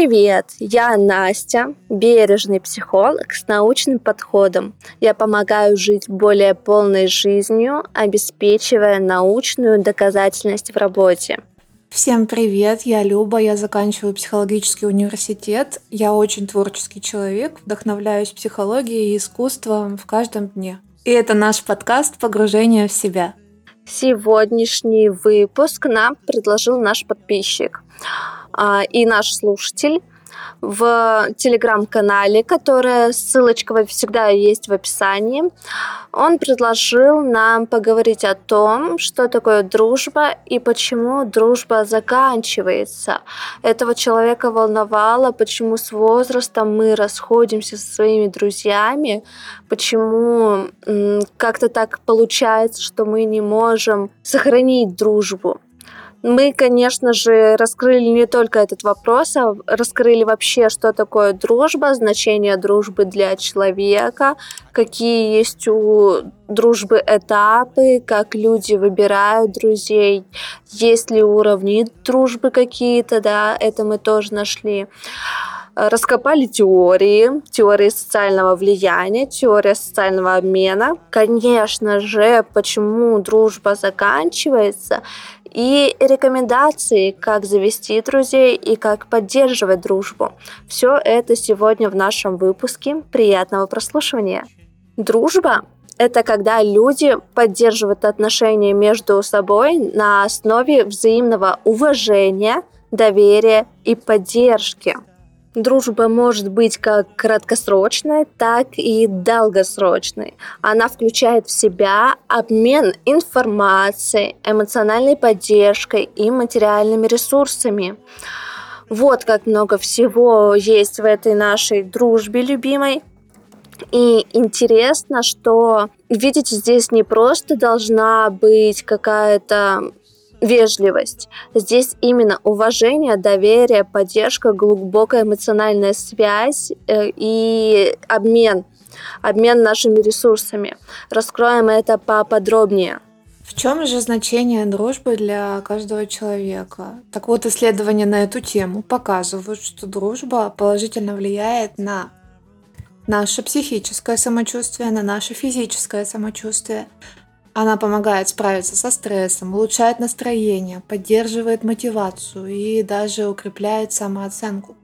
Привет, я Настя, бережный психолог с научным подходом. Я помогаю жить более полной жизнью, обеспечивая научную доказательность в работе. Всем привет, я Люба, я заканчиваю психологический университет. Я очень творческий человек, вдохновляюсь психологией и искусством в каждом дне. И это наш подкаст «Погружение в себя». Сегодняшний выпуск нам предложил наш подписчик и наш слушатель в телеграм-канале, которая ссылочка всегда есть в описании. Он предложил нам поговорить о том, что такое дружба и почему дружба заканчивается. Этого человека волновало, почему с возрастом мы расходимся со своими друзьями, почему как-то так получается, что мы не можем сохранить дружбу. Мы, конечно же, раскрыли не только этот вопрос, а раскрыли вообще, что такое дружба, значение дружбы для человека, какие есть у дружбы этапы, как люди выбирают друзей, есть ли уровни дружбы какие-то, да, это мы тоже нашли раскопали теории, теории социального влияния, теория социального обмена. Конечно же, почему дружба заканчивается, и рекомендации, как завести друзей и как поддерживать дружбу. Все это сегодня в нашем выпуске. Приятного прослушивания. Дружба это когда люди поддерживают отношения между собой на основе взаимного уважения, доверия и поддержки. Дружба может быть как краткосрочной, так и долгосрочной. Она включает в себя обмен информацией, эмоциональной поддержкой и материальными ресурсами. Вот как много всего есть в этой нашей дружбе любимой. И интересно, что, видите, здесь не просто должна быть какая-то вежливость. Здесь именно уважение, доверие, поддержка, глубокая эмоциональная связь э, и обмен. Обмен нашими ресурсами. Раскроем это поподробнее. В чем же значение дружбы для каждого человека? Так вот, исследования на эту тему показывают, что дружба положительно влияет на наше психическое самочувствие, на наше физическое самочувствие, она помогает справиться со стрессом, улучшает настроение, поддерживает мотивацию и даже укрепляет самооценку.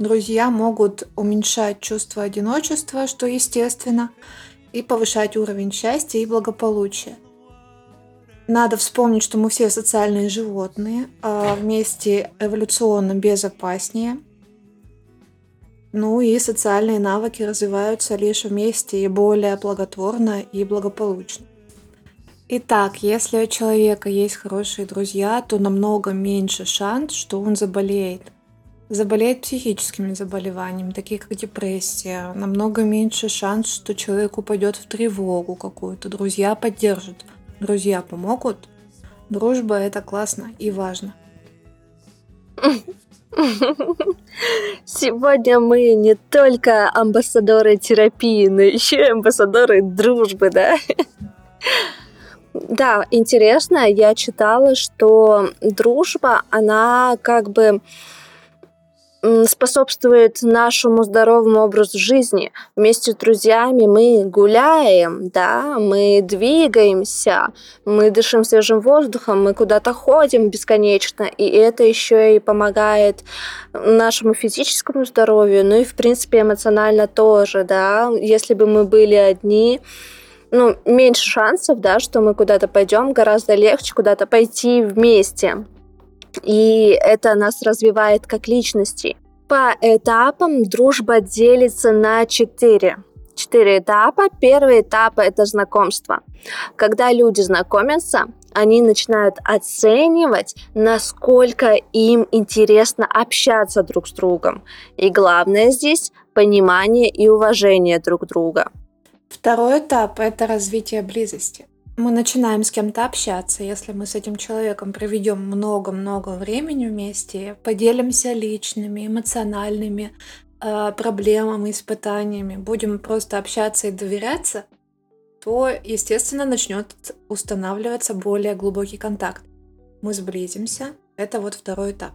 Друзья могут уменьшать чувство одиночества, что естественно, и повышать уровень счастья и благополучия. Надо вспомнить, что мы все социальные животные, а вместе эволюционно безопаснее. Ну и социальные навыки развиваются лишь вместе и более благотворно и благополучно. Итак, если у человека есть хорошие друзья, то намного меньше шанс, что он заболеет. Заболеет психическими заболеваниями, такие как депрессия. Намного меньше шанс, что человек упадет в тревогу какую-то. Друзья поддержат. Друзья помогут. Дружба это классно и важно. Сегодня мы не только амбассадоры терапии, но еще и амбассадоры дружбы, да? Да, интересно, я читала, что дружба, она как бы способствует нашему здоровому образу жизни. Вместе с друзьями мы гуляем, да, мы двигаемся, мы дышим свежим воздухом, мы куда-то ходим бесконечно, и это еще и помогает нашему физическому здоровью, ну и, в принципе, эмоционально тоже, да. Если бы мы были одни, ну, меньше шансов, да, что мы куда-то пойдем, гораздо легче куда-то пойти вместе. И это нас развивает как личности. По этапам дружба делится на четыре. Четыре этапа. Первый этап – это знакомство. Когда люди знакомятся, они начинают оценивать, насколько им интересно общаться друг с другом. И главное здесь – понимание и уважение друг друга. Второй этап – это развитие близости. Мы начинаем с кем-то общаться. Если мы с этим человеком проведем много-много времени вместе, поделимся личными, эмоциональными э, проблемами, испытаниями, будем просто общаться и доверяться, то, естественно, начнет устанавливаться более глубокий контакт. Мы сблизимся. Это вот второй этап.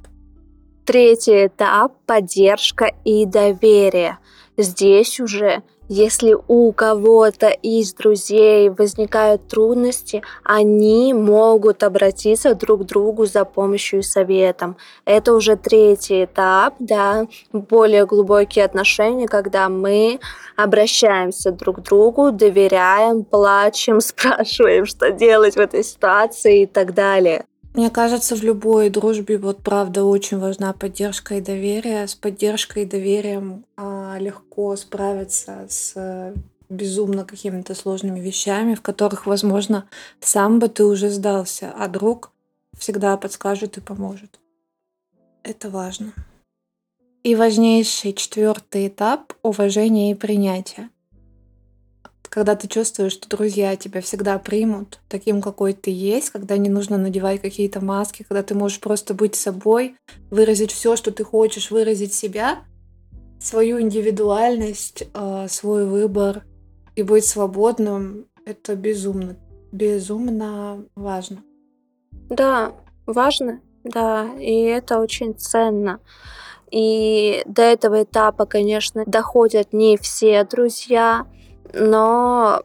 Третий этап – поддержка и доверие. Здесь уже если у кого-то из друзей возникают трудности, они могут обратиться друг к другу за помощью и советом. Это уже третий этап, да, более глубокие отношения, когда мы обращаемся друг к другу, доверяем, плачем, спрашиваем, что делать в этой ситуации и так далее. Мне кажется, в любой дружбе вот правда очень важна поддержка и доверие. С поддержкой и доверием а, легко справиться с э, безумно какими-то сложными вещами, в которых, возможно, сам бы ты уже сдался, а друг всегда подскажет и поможет. Это важно. И важнейший четвертый этап — уважение и принятие когда ты чувствуешь, что друзья тебя всегда примут таким, какой ты есть, когда не нужно надевать какие-то маски, когда ты можешь просто быть собой, выразить все, что ты хочешь, выразить себя, свою индивидуальность, а, свой выбор и быть свободным, это безумно, безумно важно. Да, важно, да, и это очень ценно. И до этого этапа, конечно, доходят не все друзья, но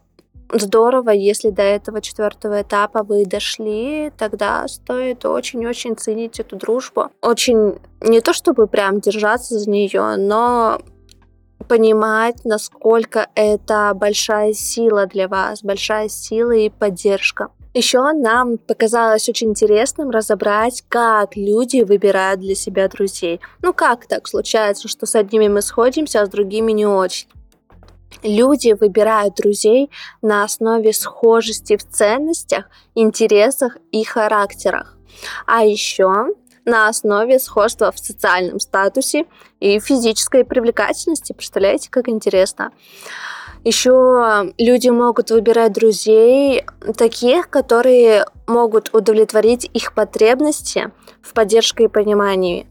здорово, если до этого четвертого этапа вы дошли, тогда стоит очень-очень ценить эту дружбу. Очень не то чтобы прям держаться за нее, но понимать, насколько это большая сила для вас, большая сила и поддержка. Еще нам показалось очень интересным разобрать, как люди выбирают для себя друзей. Ну как так случается, что с одними мы сходимся, а с другими не очень. Люди выбирают друзей на основе схожести в ценностях, интересах и характерах. А еще на основе сходства в социальном статусе и физической привлекательности. Представляете, как интересно? Еще люди могут выбирать друзей таких, которые могут удовлетворить их потребности в поддержке и понимании.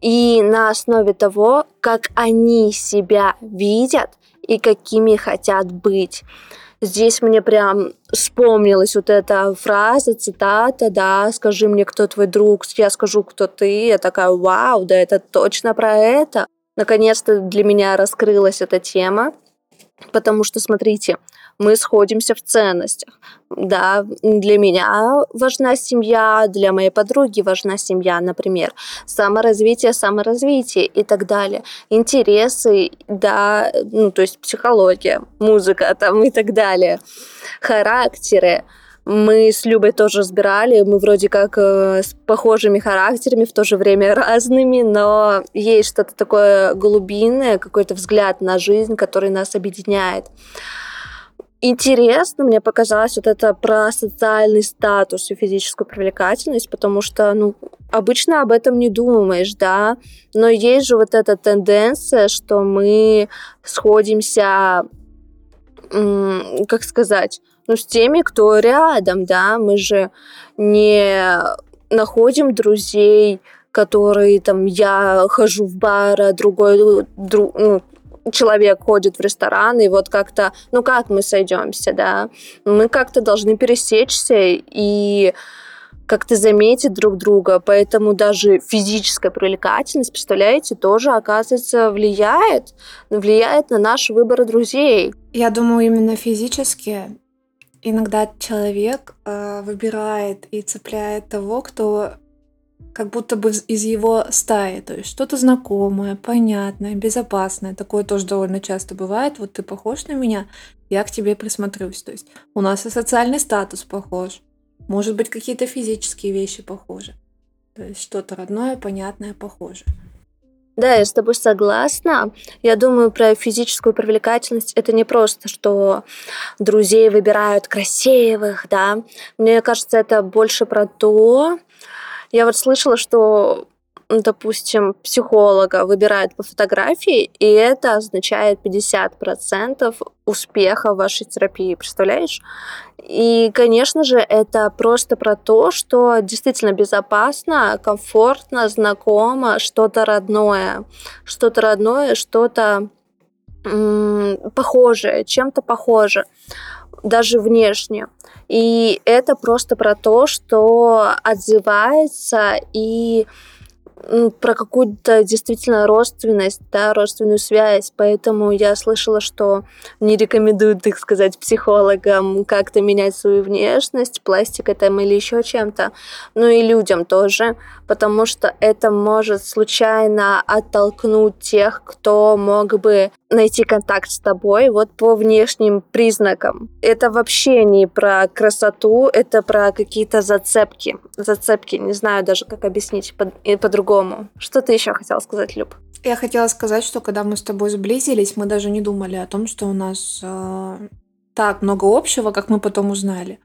И на основе того, как они себя видят и какими хотят быть. Здесь мне прям вспомнилась вот эта фраза, цитата, да, скажи мне, кто твой друг, я скажу, кто ты. Я такая, вау, да это точно про это. Наконец-то для меня раскрылась эта тема, потому что, смотрите, мы сходимся в ценностях. Да, для меня важна семья, для моей подруги важна семья, например, саморазвитие, саморазвитие и так далее. Интересы, да, ну, то есть психология, музыка там и так далее. Характеры, мы с Любой тоже разбирали, мы вроде как э, с похожими характерами, в то же время разными, но есть что-то такое глубинное, какой-то взгляд на жизнь, который нас объединяет интересно мне показалось вот это про социальный статус и физическую привлекательность, потому что, ну, обычно об этом не думаешь, да, но есть же вот эта тенденция, что мы сходимся, как сказать, ну, с теми, кто рядом, да, мы же не находим друзей, которые там я хожу в бар, а другой друг, ну, человек ходит в ресторан, и вот как-то, ну как мы сойдемся, да? Мы как-то должны пересечься и как-то заметить друг друга, поэтому даже физическая привлекательность, представляете, тоже, оказывается, влияет, влияет на наш выбор друзей. Я думаю, именно физически иногда человек э, выбирает и цепляет того, кто как будто бы из его стаи, то есть что-то знакомое, понятное, безопасное. Такое тоже довольно часто бывает. Вот ты похож на меня, я к тебе присмотрюсь. То есть у нас и социальный статус похож. Может быть, какие-то физические вещи похожи. То есть что-то родное, понятное, похоже. Да, я с тобой согласна. Я думаю, про физическую привлекательность это не просто, что друзей выбирают красивых, да. Мне кажется, это больше про то, я вот слышала, что допустим, психолога выбирают по фотографии, и это означает 50% успеха вашей терапии, представляешь? И, конечно же, это просто про то, что действительно безопасно, комфортно, знакомо, что-то родное, что-то родное, что-то похожее, чем-то похоже даже внешне. И это просто про то, что отзывается и про какую-то действительно родственность, да, родственную связь. Поэтому я слышала, что не рекомендуют, так сказать, психологам как-то менять свою внешность, пластикой там или еще чем-то. Ну и людям тоже, потому что это может случайно оттолкнуть тех, кто мог бы найти контакт с тобой вот по внешним признакам. Это вообще не про красоту, это про какие-то зацепки. Зацепки, не знаю даже, как объяснить по-другому. Что ты еще хотела сказать, Люб? Я хотела сказать, что когда мы с тобой сблизились, мы даже не думали о том, что у нас э, так много общего, как мы потом узнали.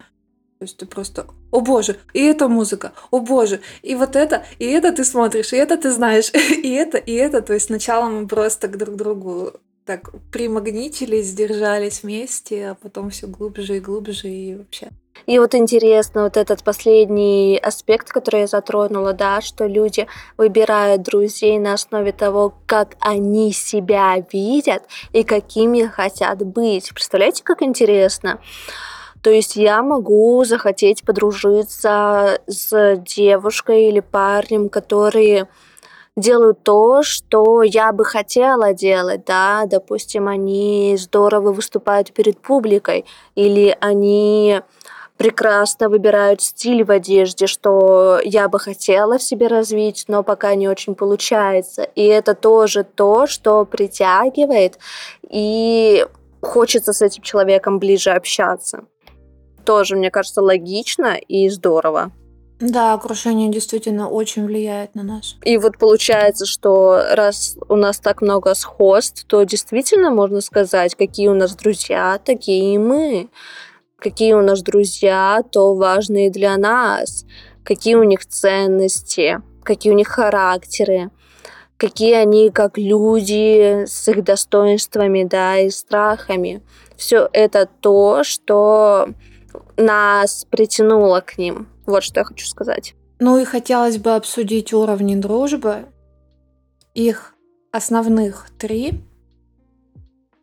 То есть ты просто, о боже, и эта музыка, о боже, и вот это, и это ты смотришь, и это ты знаешь, и это, и это. То есть сначала мы просто к друг другу так примагнитились, сдержались вместе, а потом все глубже и глубже и вообще. И вот интересно, вот этот последний аспект, который я затронула, да, что люди выбирают друзей на основе того, как они себя видят и какими хотят быть. Представляете, как интересно? То есть я могу захотеть подружиться с девушкой или парнем, которые делают то, что я бы хотела делать, да, допустим, они здорово выступают перед публикой, или они прекрасно выбирают стиль в одежде, что я бы хотела в себе развить, но пока не очень получается. И это тоже то, что притягивает, и хочется с этим человеком ближе общаться. Тоже, мне кажется, логично и здорово. Да, окружение действительно очень влияет на нас. И вот получается, что раз у нас так много сходств, то действительно можно сказать, какие у нас друзья, такие и мы. Какие у нас друзья, то важные для нас. Какие у них ценности, какие у них характеры, какие они как люди с их достоинствами, да, и страхами. Все это то, что нас притянуло к ним. Вот что я хочу сказать. Ну и хотелось бы обсудить уровни дружбы. Их основных три.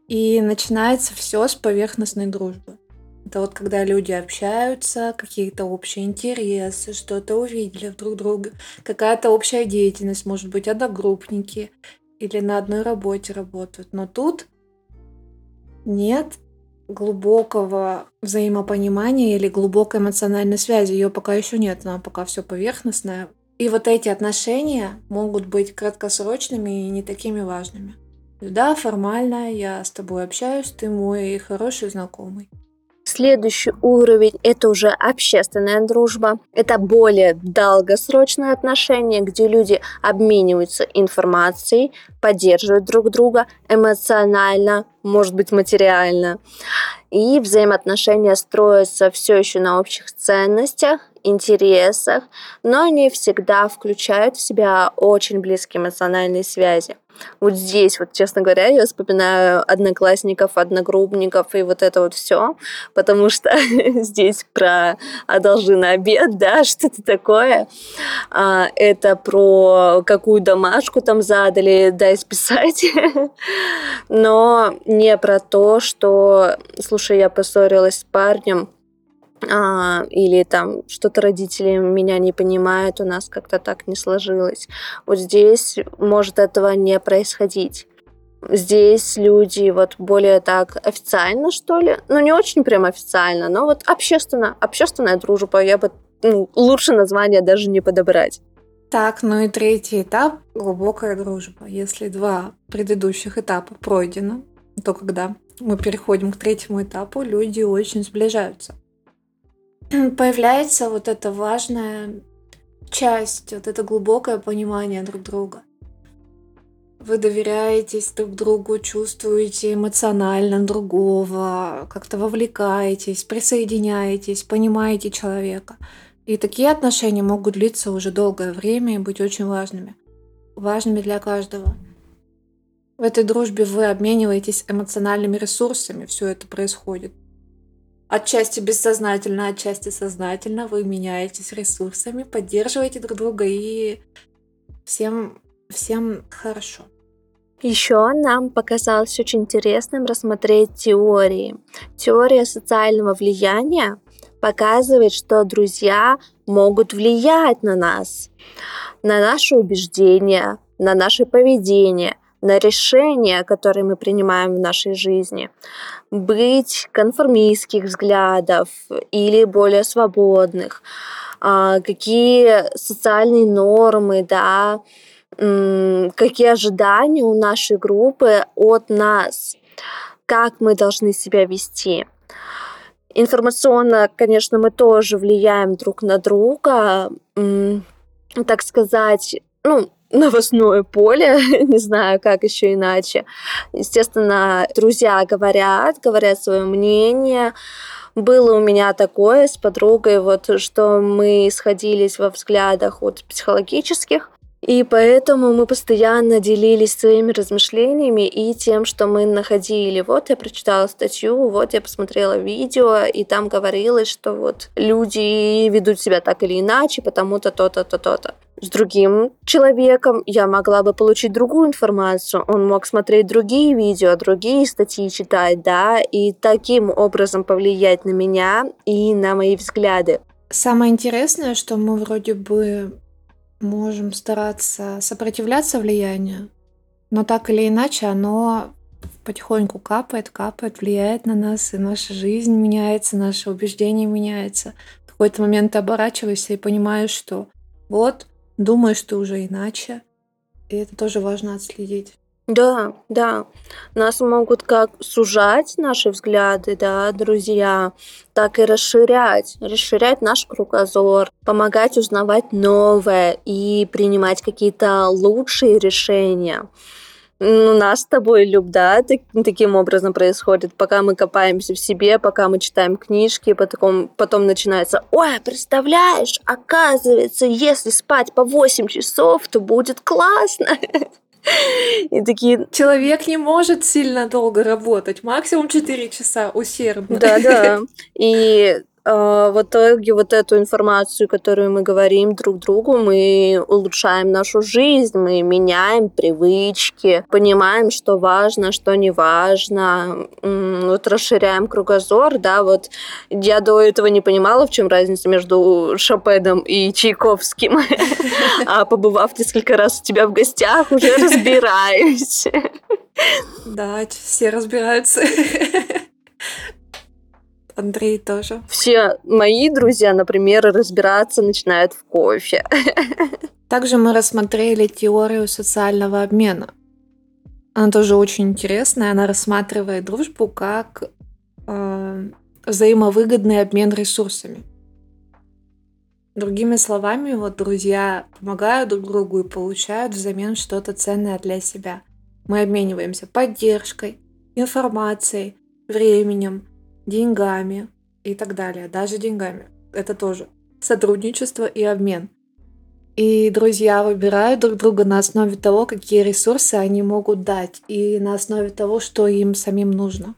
И начинается все с поверхностной дружбы. Это вот когда люди общаются, какие-то общие интересы, что-то увидели друг друга, какая-то общая деятельность, может быть, одногруппники или на одной работе работают. Но тут нет глубокого взаимопонимания или глубокой эмоциональной связи. Ее пока еще нет, она пока все поверхностное. И вот эти отношения могут быть краткосрочными и не такими важными. Да, формально я с тобой общаюсь, ты мой хороший знакомый. Следующий уровень – это уже общественная дружба. Это более долгосрочные отношения, где люди обмениваются информацией, поддерживают друг друга эмоционально, может быть, материально. И взаимоотношения строятся все еще на общих ценностях, интересах, но они всегда включают в себя очень близкие эмоциональные связи. Вот здесь, вот, честно говоря, я вспоминаю одноклассников, одногруппников и вот это вот все, потому что здесь про одолжи на обед, да, что-то такое. А, это про какую домашку там задали, дай списать. Но не про то, что, слушай, я поссорилась с парнем, а, или там что-то родители меня не понимают, у нас как-то так не сложилось. Вот здесь может этого не происходить. Здесь люди вот более так официально, что ли, ну не очень прям официально, но вот общественно, общественная дружба, я бы ну, лучше название даже не подобрать. Так, ну и третий этап – глубокая дружба. Если два предыдущих этапа пройдено, то когда мы переходим к третьему этапу, люди очень сближаются. появляется вот эта важная часть, вот это глубокое понимание друг друга. Вы доверяетесь друг другу, чувствуете эмоционально другого, как-то вовлекаетесь, присоединяетесь, понимаете человека. И такие отношения могут длиться уже долгое время и быть очень важными. Важными для каждого. В этой дружбе вы обмениваетесь эмоциональными ресурсами, все это происходит. Отчасти бессознательно, отчасти сознательно вы меняетесь ресурсами, поддерживаете друг друга и всем, всем хорошо. Еще нам показалось очень интересным рассмотреть теории. Теория социального влияния показывает, что друзья могут влиять на нас, на наши убеждения, на наше поведение, на решения, которые мы принимаем в нашей жизни. Быть конформистских взглядов или более свободных. А, какие социальные нормы, да, какие ожидания у нашей группы от нас, как мы должны себя вести. Информационно, конечно, мы тоже влияем друг на друга, так сказать, ну, новостное поле, не знаю, как еще иначе. Естественно, друзья говорят, говорят свое мнение. Было у меня такое с подругой, вот, что мы сходились во взглядах от психологических, и поэтому мы постоянно делились своими размышлениями и тем, что мы находили. Вот я прочитала статью, вот я посмотрела видео, и там говорилось, что вот люди ведут себя так или иначе, потому-то то-то, то-то. С другим человеком я могла бы получить другую информацию. Он мог смотреть другие видео, другие статьи читать, да, и таким образом повлиять на меня и на мои взгляды. Самое интересное, что мы вроде бы можем стараться сопротивляться влиянию, но так или иначе оно потихоньку капает, капает, влияет на нас, и наша жизнь меняется, наше убеждение меняется. В какой-то момент ты оборачиваешься и понимаешь, что вот, думаешь ты уже иначе, и это тоже важно отследить. Да, да. Нас могут как сужать наши взгляды, да, друзья, так и расширять, расширять наш кругозор, помогать узнавать новое и принимать какие-то лучшие решения. У нас с тобой, Люб, да, так, таким образом происходит, пока мы копаемся в себе, пока мы читаем книжки, потом, потом начинается, ой, представляешь, оказывается, если спать по 8 часов, то будет классно. И такие... Человек не может сильно долго работать, максимум 4 часа усердно. Да-да. И а, в итоге вот эту информацию, которую мы говорим друг другу, мы улучшаем нашу жизнь, мы меняем привычки, понимаем, что важно, что не важно, вот расширяем кругозор, да, вот я до этого не понимала, в чем разница между Шопеном и Чайковским, а побывав несколько раз у тебя в гостях, уже разбираюсь. Да, все разбираются. Андрей тоже. Все мои друзья, например, разбираться начинают в кофе. Также мы рассмотрели теорию социального обмена. Она тоже очень интересная. Она рассматривает дружбу как э, взаимовыгодный обмен ресурсами. Другими словами, вот друзья помогают друг другу и получают взамен что-то ценное для себя. Мы обмениваемся поддержкой, информацией, временем, деньгами и так далее, даже деньгами. Это тоже сотрудничество и обмен. И друзья выбирают друг друга на основе того, какие ресурсы они могут дать, и на основе того, что им самим нужно.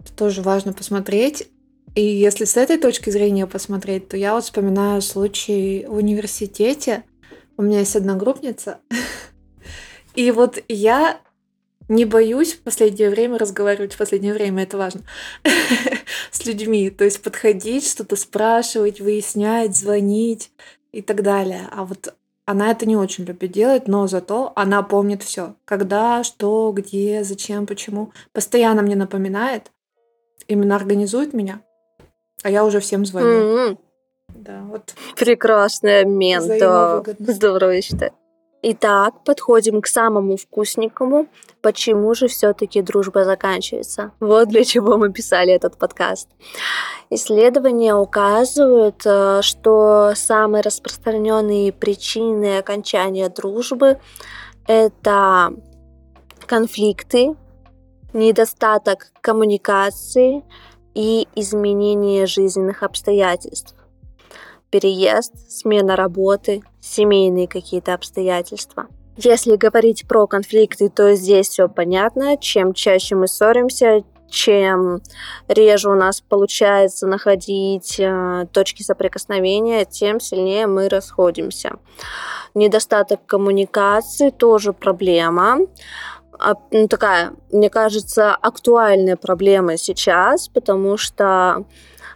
Это тоже важно посмотреть. И если с этой точки зрения посмотреть, то я вот вспоминаю случай в университете. У меня есть одногруппница. И вот я не боюсь в последнее время разговаривать, в последнее время это важно, с людьми. То есть подходить, что-то спрашивать, выяснять, звонить и так далее. А вот она это не очень любит делать, но зато она помнит все. Когда, что, где, зачем, почему. Постоянно мне напоминает. Именно организует меня. А я уже всем звоню. Mm-hmm. Да, вот. Прекрасный обмен, да. Здорово, я считаю. Итак, подходим к самому вкусненькому. Почему же все-таки дружба заканчивается? Вот для чего мы писали этот подкаст. Исследования указывают, э, что самые распространенные причины окончания дружбы это конфликты, недостаток коммуникации и изменение жизненных обстоятельств переезд, смена работы, семейные какие-то обстоятельства. Если говорить про конфликты, то здесь все понятно. Чем чаще мы ссоримся, чем реже у нас получается находить э, точки соприкосновения, тем сильнее мы расходимся. Недостаток коммуникации тоже проблема. А, ну, такая, мне кажется, актуальная проблема сейчас, потому что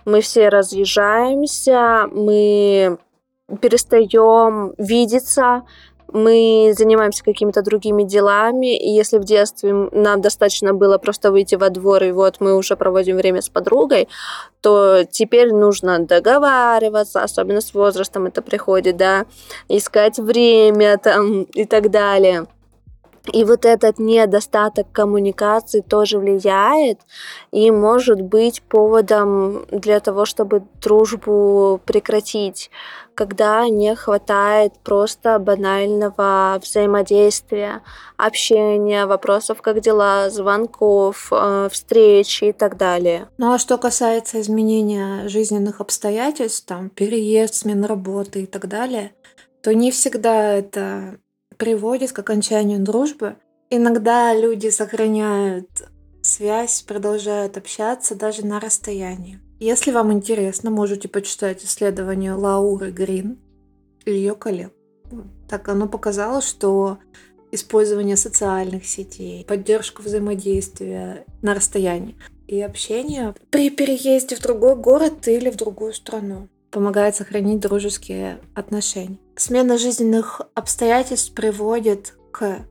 Мы все разъезжаемся, мы перестаем видеться, мы занимаемся какими-то другими делами, и если в детстве нам достаточно было просто выйти во двор, и вот мы уже проводим время с подругой, то теперь нужно договариваться, особенно с возрастом это приходит, да, искать время там и так далее. И вот этот недостаток коммуникации тоже влияет и может быть поводом для того, чтобы дружбу прекратить, когда не хватает просто банального взаимодействия, общения, вопросов, как дела, звонков, э, встречи и так далее. Ну а что касается изменения жизненных обстоятельств, там переезд, смена работы и так далее, то не всегда это приводит к окончанию дружбы. Иногда люди сохраняют связь, продолжают общаться даже на расстоянии. Если вам интересно, можете почитать исследование Лауры Грин и ее коллег. Так оно показало, что использование социальных сетей, поддержка взаимодействия на расстоянии и общение при переезде в другой город или в другую страну помогает сохранить дружеские отношения. Смена жизненных обстоятельств приводит к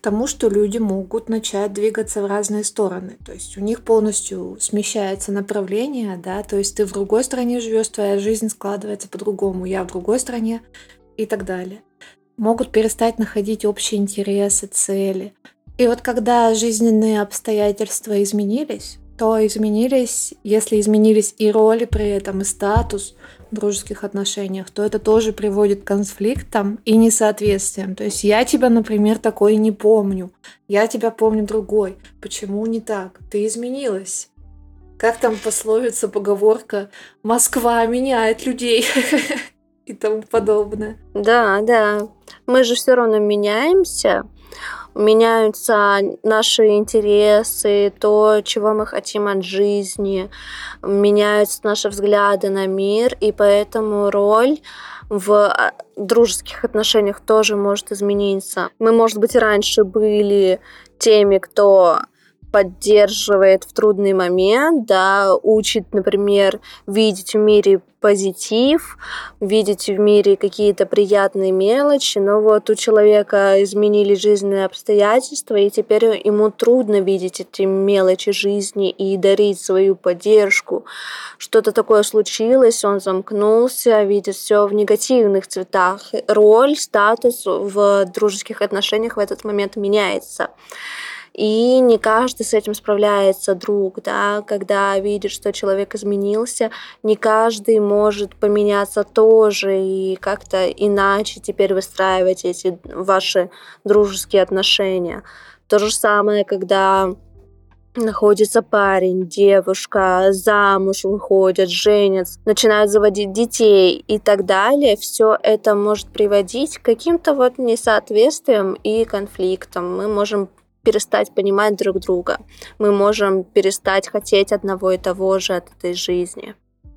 тому, что люди могут начать двигаться в разные стороны. То есть у них полностью смещается направление, да, то есть ты в другой стране живешь, твоя жизнь складывается по-другому, я в другой стране и так далее. Могут перестать находить общие интересы, цели. И вот когда жизненные обстоятельства изменились, то изменились, если изменились и роли при этом, и статус в дружеских отношениях, то это тоже приводит к конфликтам и несоответствиям. То есть я тебя, например, такой не помню, я тебя помню другой. Почему не так? Ты изменилась. Как там пословица, поговорка «Москва меняет людей» и тому подобное. Да, да. Мы же все равно меняемся меняются наши интересы, то, чего мы хотим от жизни, меняются наши взгляды на мир, и поэтому роль в а, дружеских отношениях тоже может измениться. Мы, может быть, раньше были теми, кто поддерживает в трудный момент, да, учит, например, видеть в мире позитив, видеть в мире какие-то приятные мелочи, но вот у человека изменились жизненные обстоятельства, и теперь ему трудно видеть эти мелочи жизни и дарить свою поддержку. Что-то такое случилось, он замкнулся, видит все в негативных цветах. Роль, статус в дружеских отношениях в этот момент меняется. И не каждый с этим справляется друг, да, когда видит, что человек изменился, не каждый может поменяться тоже и как-то иначе теперь выстраивать эти ваши дружеские отношения. То же самое, когда находится парень, девушка, замуж выходят, женятся, начинают заводить детей и так далее, все это может приводить к каким-то вот несоответствиям и конфликтам. Мы можем перестать понимать друг друга. Мы можем перестать хотеть одного и того же от этой жизни.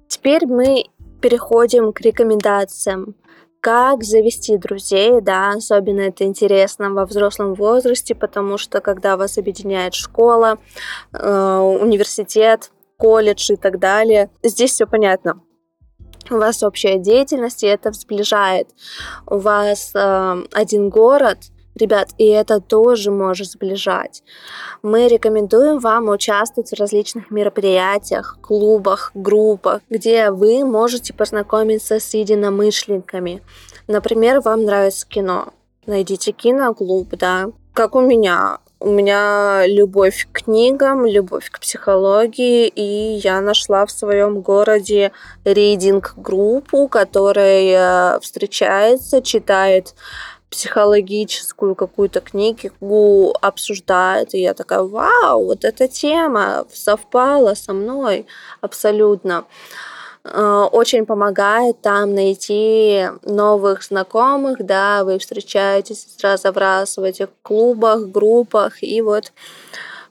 Теперь мы переходим к рекомендациям. Как завести друзей, да, особенно это интересно во взрослом возрасте, потому что когда вас объединяет школа, э, университет, колледж и так далее, здесь все понятно у вас общая деятельность, и это сближает. У вас э, один город, Ребят, и это тоже может сближать. Мы рекомендуем вам участвовать в различных мероприятиях, клубах, группах, где вы можете познакомиться с единомышленниками. Например, вам нравится кино. Найдите киноклуб, да. Как у меня. У меня любовь к книгам, любовь к психологии, и я нашла в своем городе рейдинг-группу, которая встречается, читает психологическую какую-то книгу обсуждает, и я такая, вау, вот эта тема совпала со мной абсолютно. Э, очень помогает там найти новых знакомых, да, вы встречаетесь из раза в раз в этих клубах, группах, и вот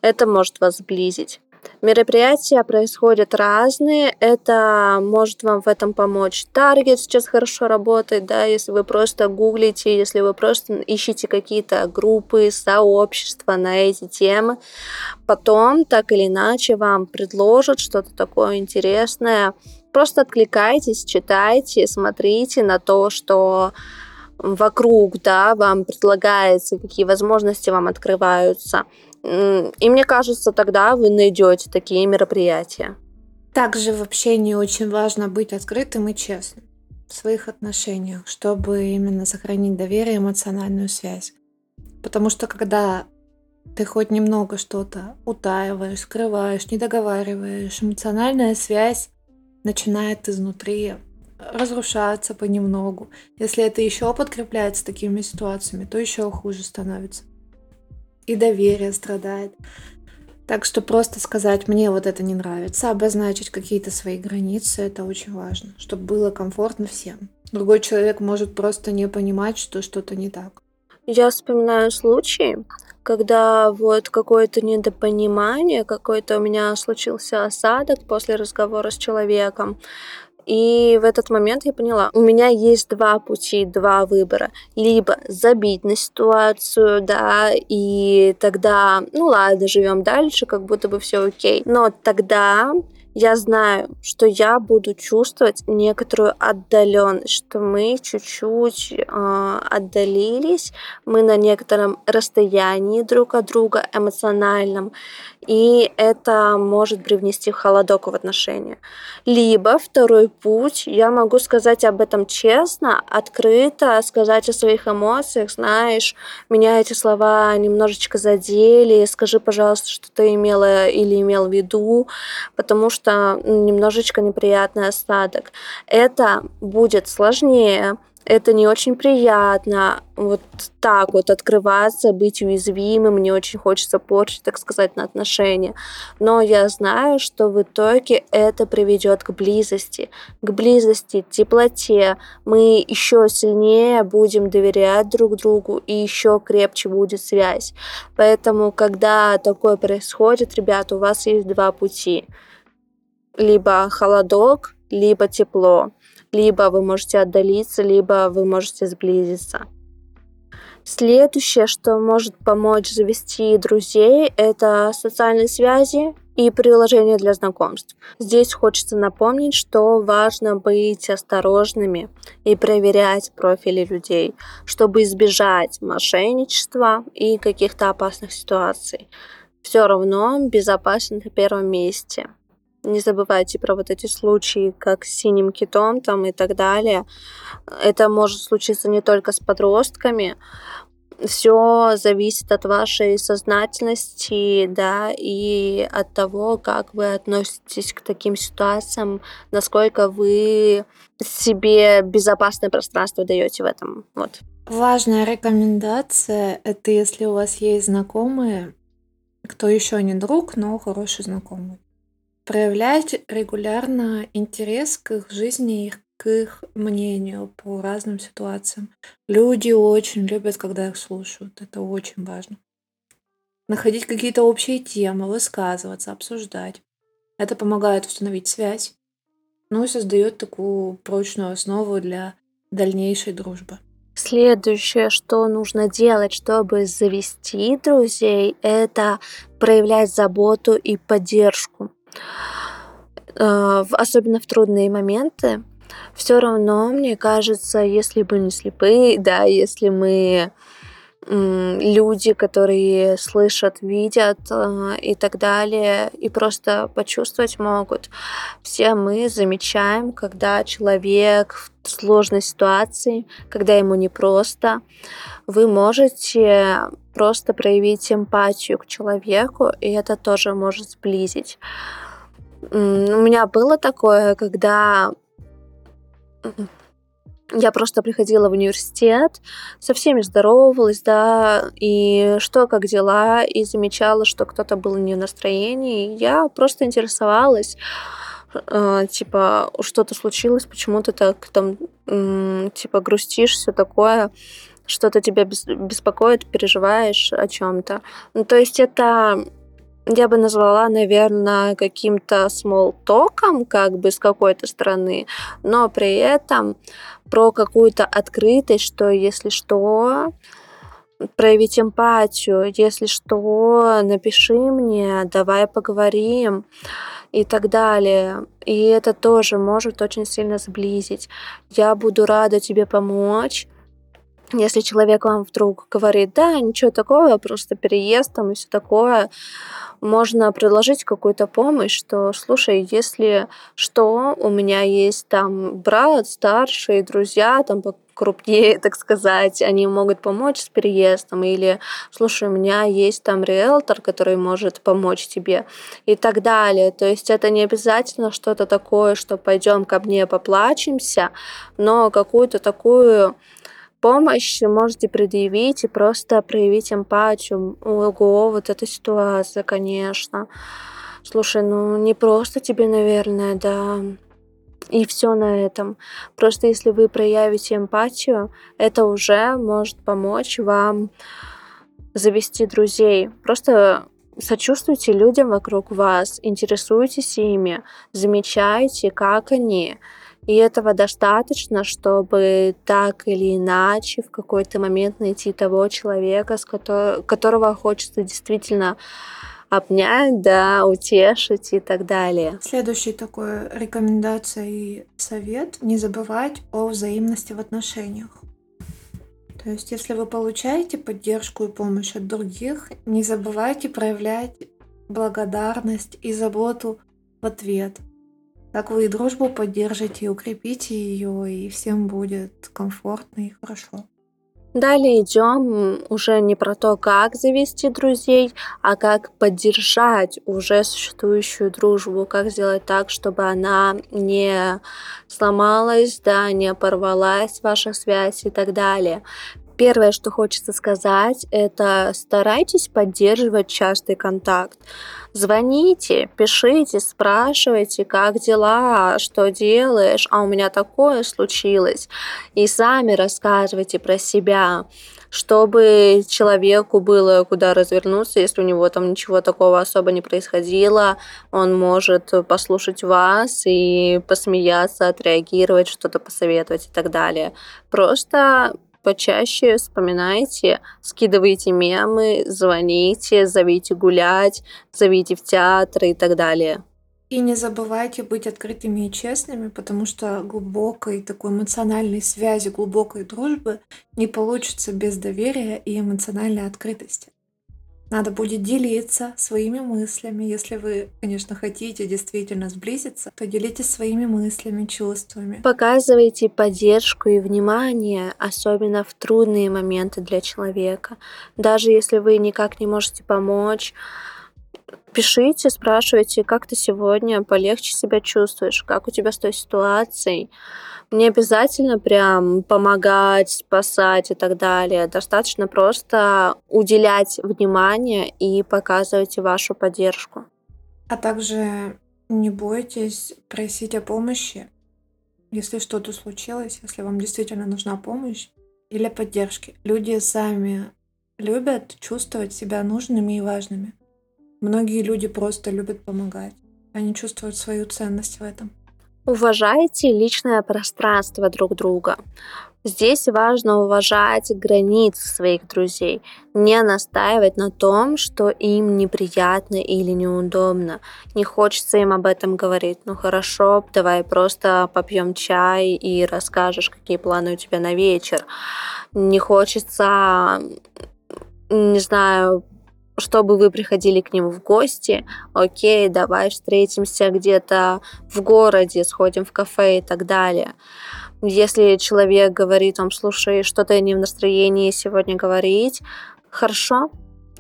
это может вас сблизить. Мероприятия происходят разные. Это может вам в этом помочь. Таргет сейчас хорошо работает, да, если вы просто гуглите, если вы просто ищете какие-то группы, сообщества на эти темы. Потом, так или иначе, вам предложат что-то такое интересное. Просто откликайтесь, читайте, смотрите на то, что вокруг, да, вам предлагается, какие возможности вам открываются. И мне кажется, тогда вы найдете такие мероприятия. Также в общении очень важно быть открытым и честным в своих отношениях, чтобы именно сохранить доверие и эмоциональную связь. Потому что когда ты хоть немного что-то утаиваешь, скрываешь, не договариваешь, эмоциональная связь начинает изнутри разрушаться понемногу. Если это еще подкрепляется такими ситуациями, то еще хуже становится и доверие страдает. Так что просто сказать, мне вот это не нравится, обозначить какие-то свои границы, это очень важно, чтобы было комфортно всем. Другой человек может просто не понимать, что что-то не так. Я вспоминаю случаи, когда вот какое-то недопонимание, какой-то у меня случился осадок после разговора с человеком, и в этот момент я поняла, у меня есть два пути, два выбора. Либо забить на ситуацию, да, и тогда, ну ладно, живем дальше, как будто бы все окей. Но тогда я знаю, что я буду чувствовать некоторую отдаленность, что мы чуть-чуть э, отдалились, мы на некотором расстоянии друг от друга эмоциональном, и это может привнести холодок в отношения. Либо второй путь, я могу сказать об этом честно, открыто, сказать о своих эмоциях, знаешь, меня эти слова немножечко задели, скажи, пожалуйста, что ты имела или имел в виду, потому что немножечко неприятный остаток. Это будет сложнее, это не очень приятно. Вот так вот открываться, быть уязвимым, не очень хочется портить, так сказать, на отношения. Но я знаю, что в итоге это приведет к близости, к близости, теплоте. Мы еще сильнее будем доверять друг другу и еще крепче будет связь. Поэтому, когда такое происходит, ребята, у вас есть два пути. Либо холодок, либо тепло. Либо вы можете отдалиться, либо вы можете сблизиться. Следующее, что может помочь завести друзей, это социальные связи и приложения для знакомств. Здесь хочется напомнить, что важно быть осторожными и проверять профили людей, чтобы избежать мошенничества и каких-то опасных ситуаций. Все равно безопасность на первом месте – не забывайте про вот эти случаи, как с синим китом там и так далее. Это может случиться не только с подростками. Все зависит от вашей сознательности, да, и от того, как вы относитесь к таким ситуациям, насколько вы себе безопасное пространство даете в этом. Вот. Важная рекомендация – это если у вас есть знакомые, кто еще не друг, но хороший знакомый проявлять регулярно интерес к их жизни и к их мнению по разным ситуациям. Люди очень любят, когда их слушают. Это очень важно. Находить какие-то общие темы, высказываться, обсуждать. Это помогает установить связь, ну и создает такую прочную основу для дальнейшей дружбы. Следующее, что нужно делать, чтобы завести друзей, это проявлять заботу и поддержку. Э, особенно в трудные моменты, все равно, мне кажется, если мы не слепые, да, если мы люди, которые слышат, видят э, и так далее, и просто почувствовать могут. Все мы замечаем, когда человек в сложной ситуации, когда ему непросто, вы можете просто проявить эмпатию к человеку, и это тоже может сблизить. У меня было такое, когда я просто приходила в университет, со всеми здоровалась, да, и что, как дела, и замечала, что кто-то был не в настроении. Я просто интересовалась, э, типа, что-то случилось, почему ты так там, типа, грустишь, все такое, что-то тебя беспокоит, переживаешь о чем-то. Ну, то есть это я бы назвала, наверное, каким-то смолтоком, как бы с какой-то стороны, но при этом про какую-то открытость, что если что, проявить эмпатию, если что, напиши мне, давай поговорим и так далее. И это тоже может очень сильно сблизить. Я буду рада тебе помочь. Если человек вам вдруг говорит, да, ничего такого, просто переезд там и все такое, можно предложить какую-то помощь, что, слушай, если что, у меня есть там брат, старший, друзья, там крупнее, так сказать, они могут помочь с переездом, или, слушай, у меня есть там риэлтор, который может помочь тебе, и так далее. То есть это не обязательно что-то такое, что пойдем ко мне поплачемся, но какую-то такую помощь можете предъявить и просто проявить эмпатию. Ого, вот эта ситуация, конечно. Слушай, ну не просто тебе, наверное, да. И все на этом. Просто если вы проявите эмпатию, это уже может помочь вам завести друзей. Просто сочувствуйте людям вокруг вас, интересуйтесь ими, замечайте, как они. И этого достаточно, чтобы так или иначе в какой-то момент найти того человека, с которого, которого хочется действительно обнять, да, утешить и так далее. Следующий такой рекомендация и совет – не забывать о взаимности в отношениях. То есть, если вы получаете поддержку и помощь от других, не забывайте проявлять благодарность и заботу в ответ – так вы и дружбу поддержите, и укрепите ее, и всем будет комфортно и хорошо. Далее идем уже не про то, как завести друзей, а как поддержать уже существующую дружбу, как сделать так, чтобы она не сломалась, да, не порвалась, ваша связь и так далее. Первое, что хочется сказать, это старайтесь поддерживать частый контакт. Звоните, пишите, спрашивайте, как дела, что делаешь, а у меня такое случилось. И сами рассказывайте про себя, чтобы человеку было куда развернуться, если у него там ничего такого особо не происходило, он может послушать вас и посмеяться, отреагировать, что-то посоветовать и так далее. Просто почаще вспоминайте, скидывайте мемы, звоните, зовите гулять, зовите в театр и так далее. И не забывайте быть открытыми и честными, потому что глубокой такой эмоциональной связи, глубокой дружбы не получится без доверия и эмоциональной открытости. Надо будет делиться своими мыслями. Если вы, конечно, хотите действительно сблизиться, то делитесь своими мыслями, чувствами. Показывайте поддержку и внимание, особенно в трудные моменты для человека. Даже если вы никак не можете помочь, пишите, спрашивайте, как ты сегодня полегче себя чувствуешь, как у тебя с той ситуацией. Не обязательно прям помогать, спасать и так далее. Достаточно просто уделять внимание и показывать вашу поддержку. А также не бойтесь просить о помощи, если что-то случилось, если вам действительно нужна помощь или поддержки. Люди сами любят чувствовать себя нужными и важными. Многие люди просто любят помогать. Они чувствуют свою ценность в этом. Уважайте личное пространство друг друга. Здесь важно уважать границы своих друзей, не настаивать на том, что им неприятно или неудобно. Не хочется им об этом говорить. Ну хорошо, давай просто попьем чай и расскажешь, какие планы у тебя на вечер. Не хочется, не знаю, чтобы вы приходили к ним в гости, окей, давай встретимся где-то в городе, сходим в кафе и так далее. Если человек говорит вам, слушай, что-то не в настроении сегодня говорить, хорошо,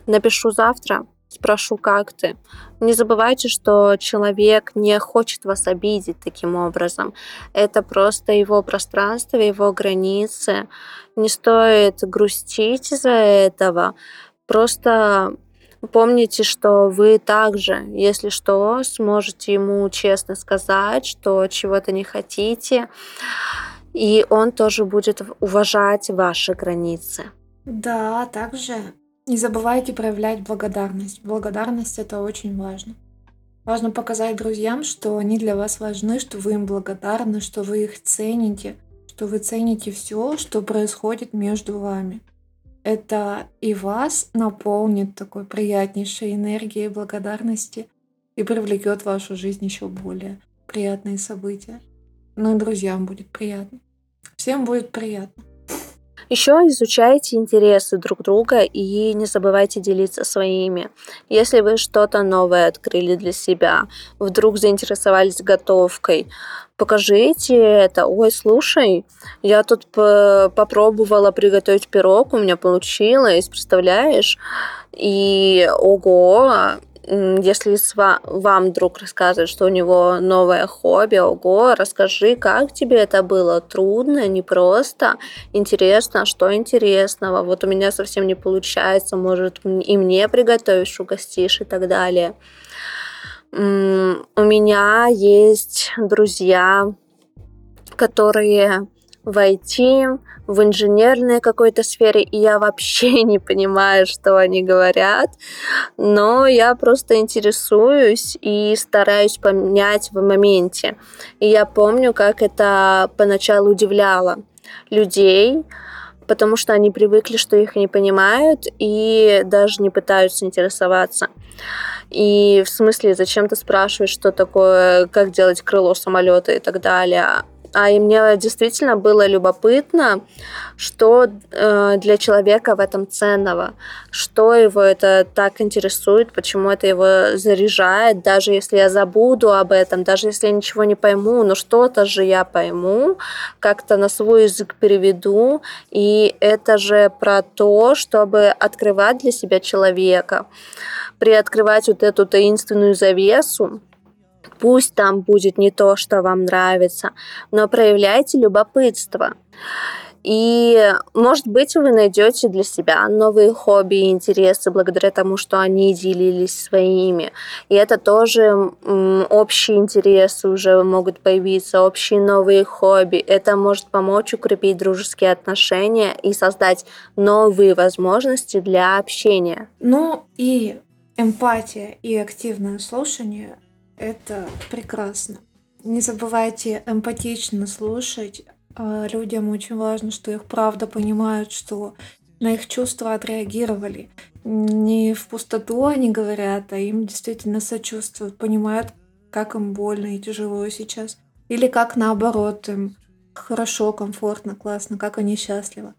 напишу завтра, спрошу, как ты. Не забывайте, что человек не хочет вас обидеть таким образом. Это просто его пространство, его границы. Не стоит грустить из-за этого. Просто помните, что вы также, если что, сможете ему честно сказать, что чего-то не хотите, и он тоже будет уважать ваши границы. Да, также Не забывайте проявлять благодарность. Благодарность это очень важно. Важно показать друзьям, что они для вас важны, что вы им благодарны, что вы их цените, что вы цените все, что происходит между вами. Это и вас наполнит такой приятнейшей энергией благодарности и привлекет в вашу жизнь еще более приятные события. Ну и друзьям будет приятно. Всем будет приятно. Еще изучайте интересы друг друга и не забывайте делиться своими. Если вы что-то новое открыли для себя, вдруг заинтересовались готовкой, покажите это. Ой, слушай, я тут попробовала приготовить пирог, у меня получилось, представляешь? И ого, если вам друг рассказывает, что у него новое хобби, ого, расскажи, как тебе это было? Трудно, непросто, интересно, что интересного? Вот у меня совсем не получается, может, и мне приготовишь, угостишь и так далее. У меня есть друзья, которые в IT, в инженерной какой-то сфере, и я вообще не понимаю, что они говорят, но я просто интересуюсь и стараюсь понять в моменте. И я помню, как это поначалу удивляло людей, потому что они привыкли, что их не понимают и даже не пытаются интересоваться. И в смысле, зачем ты спрашиваешь, что такое, как делать крыло самолета и так далее. А и мне действительно было любопытно, что э, для человека в этом ценного, что его это так интересует, почему это его заряжает, даже если я забуду об этом, даже если я ничего не пойму, но что-то же я пойму, как-то на свой язык переведу, и это же про то, чтобы открывать для себя человека, приоткрывать вот эту таинственную завесу, Пусть там будет не то, что вам нравится, но проявляйте любопытство. И, может быть, вы найдете для себя новые хобби и интересы благодаря тому, что они делились своими. И это тоже общие интересы уже могут появиться, общие новые хобби. Это может помочь укрепить дружеские отношения и создать новые возможности для общения. Ну и эмпатия и активное слушание это прекрасно. Не забывайте эмпатично слушать. А, людям очень важно, что их правда понимают, что на их чувства отреагировали. Не в пустоту они говорят, а им действительно сочувствуют, понимают, как им больно и тяжело сейчас. Или как наоборот, им хорошо, комфортно, классно, как они счастливы.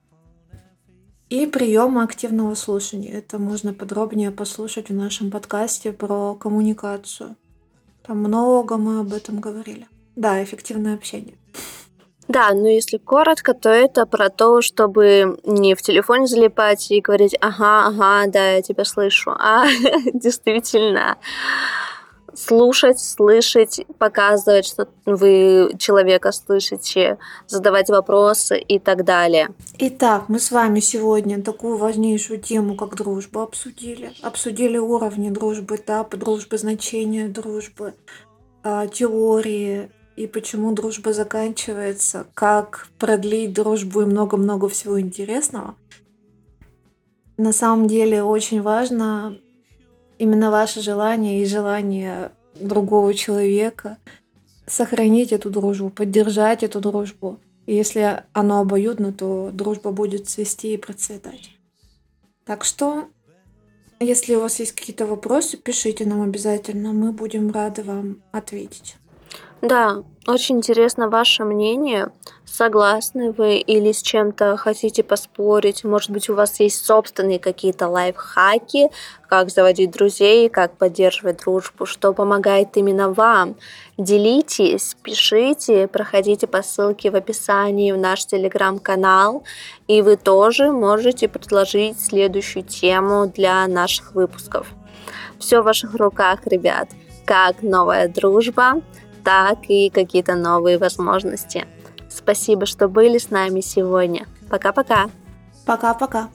И приемы активного слушания. Это можно подробнее послушать в нашем подкасте про коммуникацию. Там много мы об этом говорили. Да, эффективное общение. Да, но если коротко, то это про то, чтобы не в телефоне залипать и говорить, ага, ага, да, я тебя слышу, а действительно слушать, слышать, показывать, что вы человека слышите, задавать вопросы и так далее. Итак, мы с вами сегодня такую важнейшую тему, как дружба, обсудили. Обсудили уровни дружбы, этапы дружбы, значения дружбы, а, теории и почему дружба заканчивается, как продлить дружбу и много-много всего интересного. На самом деле очень важно именно ваше желание и желание другого человека сохранить эту дружбу, поддержать эту дружбу. И если оно обоюдно, то дружба будет цвести и процветать. Так что, если у вас есть какие-то вопросы, пишите нам обязательно, мы будем рады вам ответить. Да, очень интересно ваше мнение. Согласны вы или с чем-то хотите поспорить? Может быть, у вас есть собственные какие-то лайфхаки, как заводить друзей, как поддерживать дружбу, что помогает именно вам. Делитесь, пишите, проходите по ссылке в описании в наш телеграм-канал, и вы тоже можете предложить следующую тему для наших выпусков. Все в ваших руках, ребят. Как новая дружба – так и какие-то новые возможности. Спасибо, что были с нами сегодня. Пока-пока. Пока-пока.